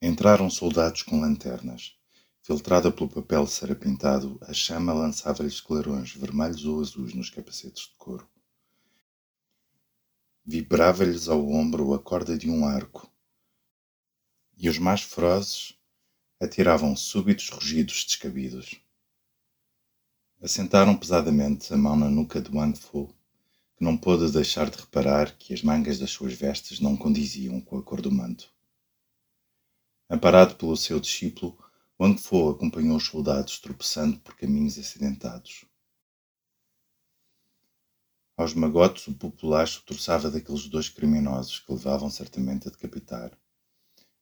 Entraram soldados com lanternas. Filtrada pelo papel serapintado, a chama lançava-lhes clarões vermelhos ou azuis nos capacetes de couro. Vibrava-lhes ao ombro a corda de um arco. E os mais ferozes atiravam súbitos rugidos descabidos. Assentaram pesadamente a mão na nuca de Wang Fu, que não pôde deixar de reparar que as mangas das suas vestes não condiziam com a cor do manto. Amparado pelo seu discípulo, Wang Fu acompanhou os soldados tropeçando por caminhos acidentados. Aos magotes, o populacho troçava daqueles dois criminosos que levavam certamente a decapitar.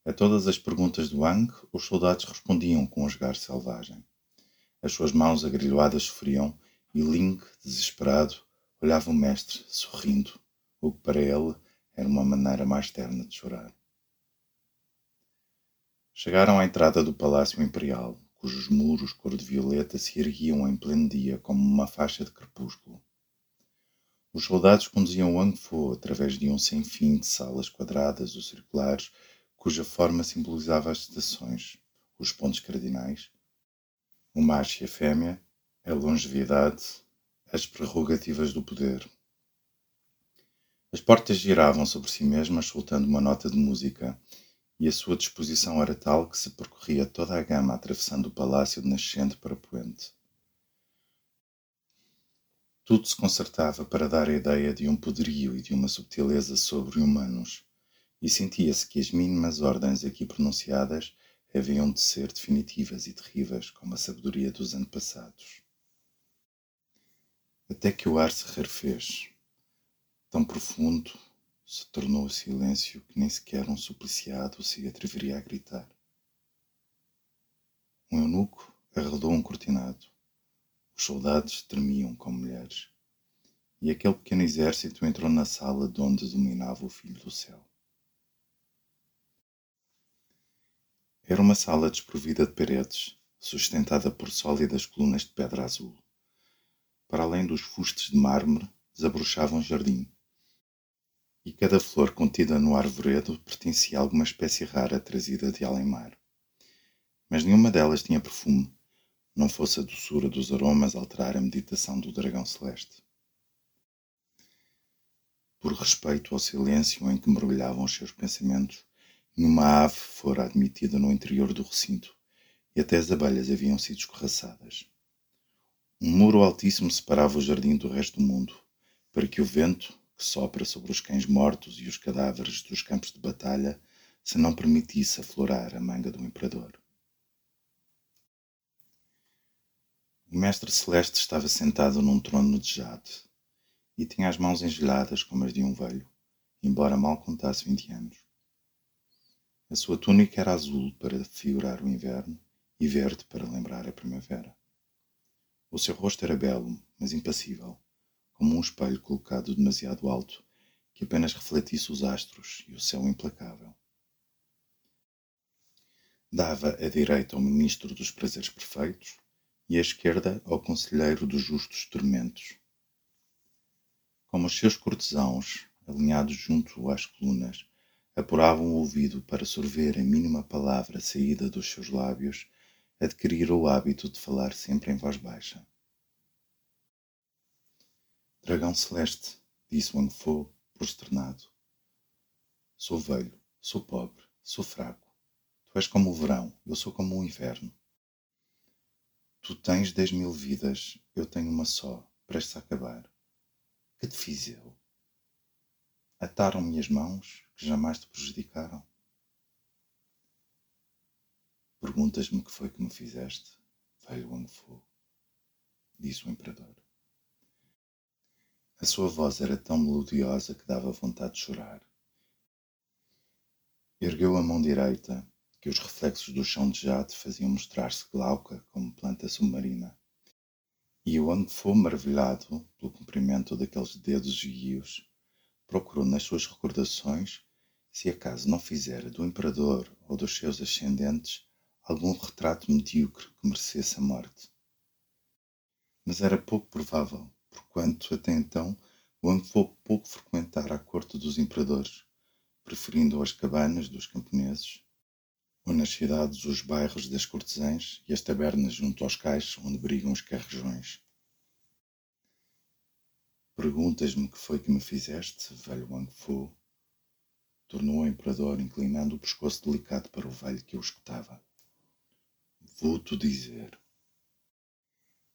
A todas as perguntas de Wang, os soldados respondiam com um esgar selvagem. As suas mãos agrilhoadas sofriam e Ling, desesperado, olhava o mestre, sorrindo, o que para ele era uma maneira mais terna de chorar. Chegaram à entrada do Palácio Imperial, cujos muros cor-de-violeta se erguiam em pleno dia como uma faixa de crepúsculo. Os soldados conduziam Wang Fu através de um sem fim de salas quadradas ou circulares, cuja forma simbolizava as estações, os pontos cardinais, o macho e a fêmea, a longevidade, as prerrogativas do poder. As portas giravam sobre si mesmas, soltando uma nota de música, e a sua disposição era tal que se percorria toda a gama atravessando o palácio de nascente para poente. Tudo se consertava para dar a ideia de um poderio e de uma subtileza sobre-humanos, e sentia-se que as mínimas ordens aqui pronunciadas haviam de ser definitivas e terríveis como a sabedoria dos antepassados. Até que o ar se rarefez, tão profundo se tornou o silêncio que nem sequer um supliciado se atreveria a gritar. Um eunuco arredou um cortinado. Os soldados tremiam como mulheres. E aquele pequeno exército entrou na sala de onde dominava o Filho do Céu. Era uma sala desprovida de paredes, sustentada por sólidas colunas de pedra azul. Para além dos fustes de mármore, desabrochava um jardim e cada flor contida no arvoredo pertencia a alguma espécie rara trazida de além-mar. Mas nenhuma delas tinha perfume, não fosse a doçura dos aromas alterar a meditação do dragão celeste. Por respeito ao silêncio em que mergulhavam os seus pensamentos, nenhuma ave fora admitida no interior do recinto, e até as abelhas haviam sido escorraçadas. Um muro altíssimo separava o jardim do resto do mundo, para que o vento, que sopra sobre os cães mortos e os cadáveres dos campos de batalha, se não permitisse aflorar a manga do imperador. O mestre celeste estava sentado num trono de jade e tinha as mãos engelhadas como as de um velho, embora mal contasse vinte anos. A sua túnica era azul para figurar o inverno e verde para lembrar a primavera. O seu rosto era belo, mas impassível, como um espelho colocado demasiado alto que apenas refletisse os astros e o céu implacável. Dava a direita ao ministro dos prazeres perfeitos e a esquerda ao conselheiro dos justos tormentos. Como os seus cortesãos, alinhados junto às colunas, apuravam o ouvido para sorver a mínima palavra saída dos seus lábios, adquiriram o hábito de falar sempre em voz baixa. Dragão celeste, disse Wang Fu, prosternado. Sou velho, sou pobre, sou fraco. Tu és como o verão, eu sou como o inverno. Tu tens dez mil vidas, eu tenho uma só, prestes a acabar. Que te fiz eu? Ataram-me as mãos, que jamais te prejudicaram. Perguntas-me que foi que me fizeste, velho Wang Fu, disse o imperador. A sua voz era tão melodiosa que dava vontade de chorar. Ergueu a mão direita, que os reflexos do chão de jade faziam mostrar-se glauca como planta submarina. E onde foi maravilhado pelo comprimento daqueles dedos guios, procurou nas suas recordações se acaso não fizera do imperador ou dos seus ascendentes algum retrato medíocre que merecesse a morte. Mas era pouco provável porquanto até então Wang Fo pouco frequentara a corte dos imperadores, preferindo as cabanas dos camponeses, ou nas cidades os bairros das cortesãs e as tabernas junto aos cais onde brigam os carrejões. Perguntas-me que foi que me fizeste, velho Wang Fu? Tornou o imperador, inclinando o pescoço delicado para o velho que o escutava. Vou-te dizer.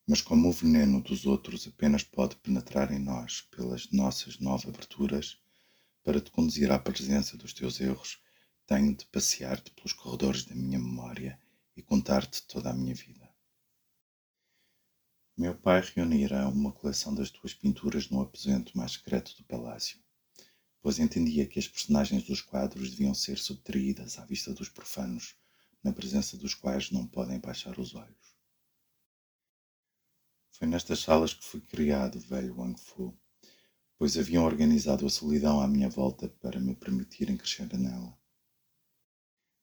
Mas como o veneno dos outros apenas pode penetrar em nós pelas nossas nove aberturas, para te conduzir à presença dos teus erros, tenho de passear-te pelos corredores da minha memória e contar-te toda a minha vida. Meu pai reunira uma coleção das tuas pinturas no aposento mais secreto do palácio, pois entendia que as personagens dos quadros deviam ser subtraídas à vista dos profanos, na presença dos quais não podem baixar os olhos. Foi nestas salas que fui criado, velho Wang Fu, pois haviam organizado a solidão à minha volta para me permitirem crescer nela.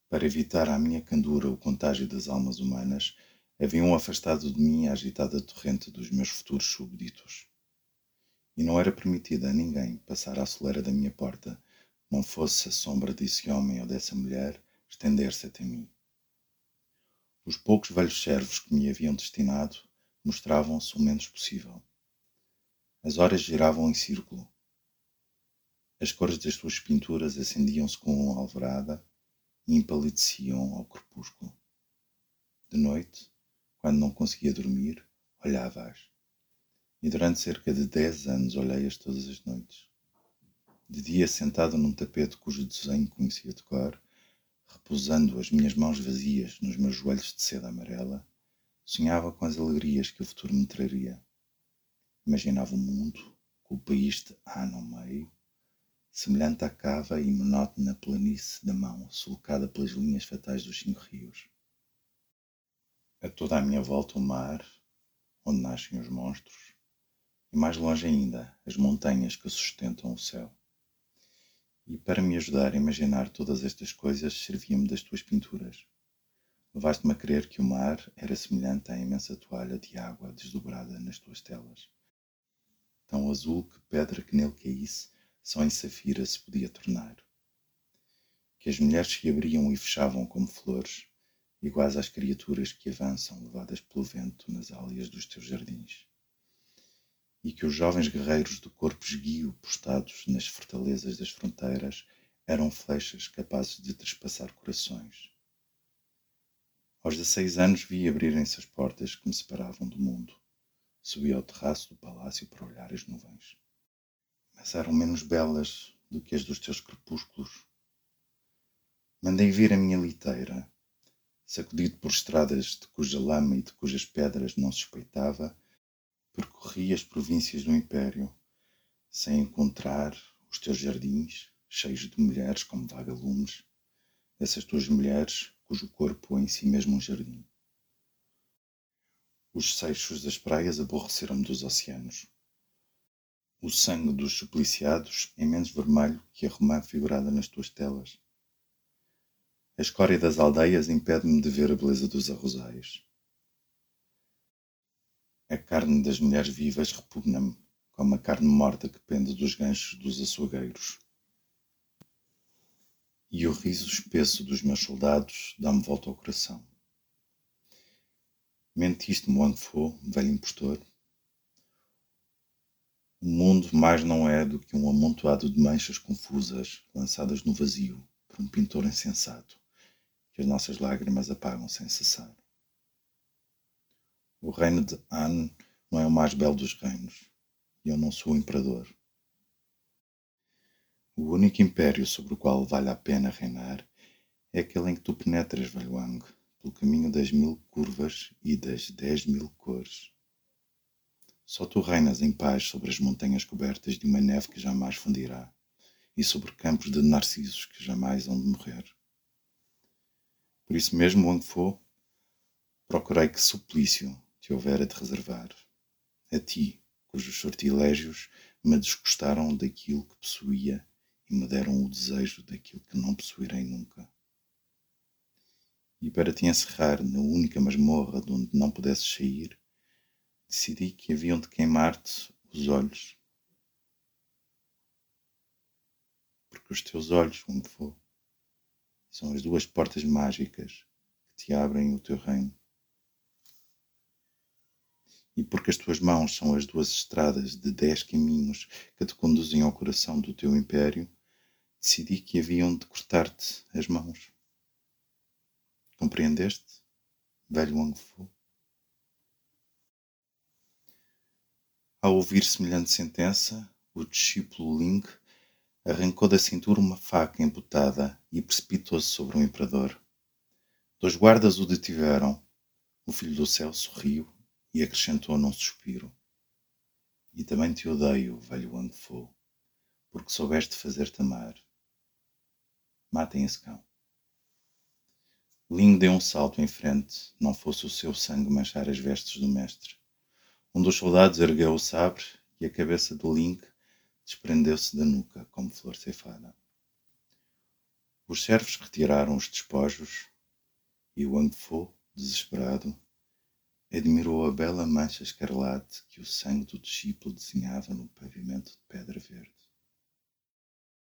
Para evitar à minha candura o contágio das almas humanas, haviam afastado de mim a agitada torrente dos meus futuros súbditos. E não era permitido a ninguém passar à soleira da minha porta, não fosse a sombra desse homem ou dessa mulher estender-se até mim. Os poucos velhos servos que me haviam destinado mostravam-se o menos possível. As horas giravam em círculo. As cores das suas pinturas acendiam-se com alvorada e empalideciam ao crepúsculo. De noite, quando não conseguia dormir, olhava-as. E durante cerca de dez anos olhei-as todas as noites. De dia, sentado num tapete cujo desenho conhecia de cor, repousando as minhas mãos vazias nos meus joelhos de seda amarela, Sonhava com as alegrias que o futuro me traria. Imaginava um mundo com o país de ano ao meio, semelhante à cava e monótona planície da mão, sulcada pelas linhas fatais dos cinco rios. A toda a minha volta o mar, onde nascem os monstros, e mais longe ainda as montanhas que sustentam o céu. E para me ajudar a imaginar todas estas coisas, servia-me das tuas pinturas Levaste-me a crer que o mar era semelhante à imensa toalha de água desdobrada nas tuas telas. Tão azul que pedra que nele caísse, só em safira se podia tornar. Que as mulheres se abriam e fechavam como flores, iguais às criaturas que avançam levadas pelo vento nas álias dos teus jardins. E que os jovens guerreiros do corpo esguio postados nas fortalezas das fronteiras eram flechas capazes de trespassar corações aos 16 anos vi abrirem-se as portas que me separavam do mundo. Subi ao terraço do palácio para olhar as nuvens. Mas eram menos belas do que as dos teus crepúsculos. Mandei vir a minha liteira. Sacudido por estradas de cuja lama e de cujas pedras não suspeitava, percorri as províncias do Império, sem encontrar os teus jardins, cheios de mulheres como vagalumes, essas tuas mulheres cujo corpo é em si mesmo um jardim. Os seixos das praias aborreceram-me dos oceanos. O sangue dos supliciados é menos vermelho que a romã figurada nas tuas telas. A escória das aldeias impede-me de ver a beleza dos arrozais. A carne das mulheres vivas repugna-me, como a carne morta que pende dos ganchos dos açougueiros e o riso espesso dos meus soldados dá-me volta ao coração. Mentiste-me, Wang Fu, velho impostor. O mundo mais não é do que um amontoado de manchas confusas lançadas no vazio por um pintor insensato, que as nossas lágrimas apagam sem cessar. O reino de An não é o mais belo dos reinos, e eu não sou o imperador. O único império sobre o qual vale a pena reinar é aquele em que tu penetras, velho Wang, pelo caminho das mil curvas e das dez mil cores. Só tu reinas em paz sobre as montanhas cobertas de uma neve que jamais fundirá e sobre campos de narcisos que jamais hão de morrer. Por isso mesmo, Wang Fu, procurei que suplício te houvera de reservar. A ti, cujos sortilégios me desgostaram daquilo que possuía e me deram o desejo daquilo que não possuirei nunca. E para te encerrar na única masmorra de onde não pudesses sair, decidi que haviam de queimar-te os olhos. Porque os teus olhos, como for, são as duas portas mágicas que te abrem o teu reino. E porque as tuas mãos são as duas estradas de dez caminhos que te conduzem ao coração do teu império, decidi que haviam de cortar-te as mãos. Compreendeste, velho Wang Fu? Ao ouvir semelhante sentença, o discípulo Ling arrancou da cintura uma faca embutada e precipitou-se sobre o imperador. Dois guardas o detiveram. O filho do céu sorriu e acrescentou num suspiro. E também te odeio, velho Wang Fu, porque soubeste fazer-te amar. Matem esse cão. Ling deu um salto em frente, não fosse o seu sangue manchar as vestes do mestre. Um dos soldados ergueu o sabre e a cabeça de Ling desprendeu-se da nuca como flor ceifada. Os servos retiraram os despojos e Wang Fu, desesperado, admirou a bela mancha escarlate que o sangue do discípulo desenhava no pavimento de pedra verde.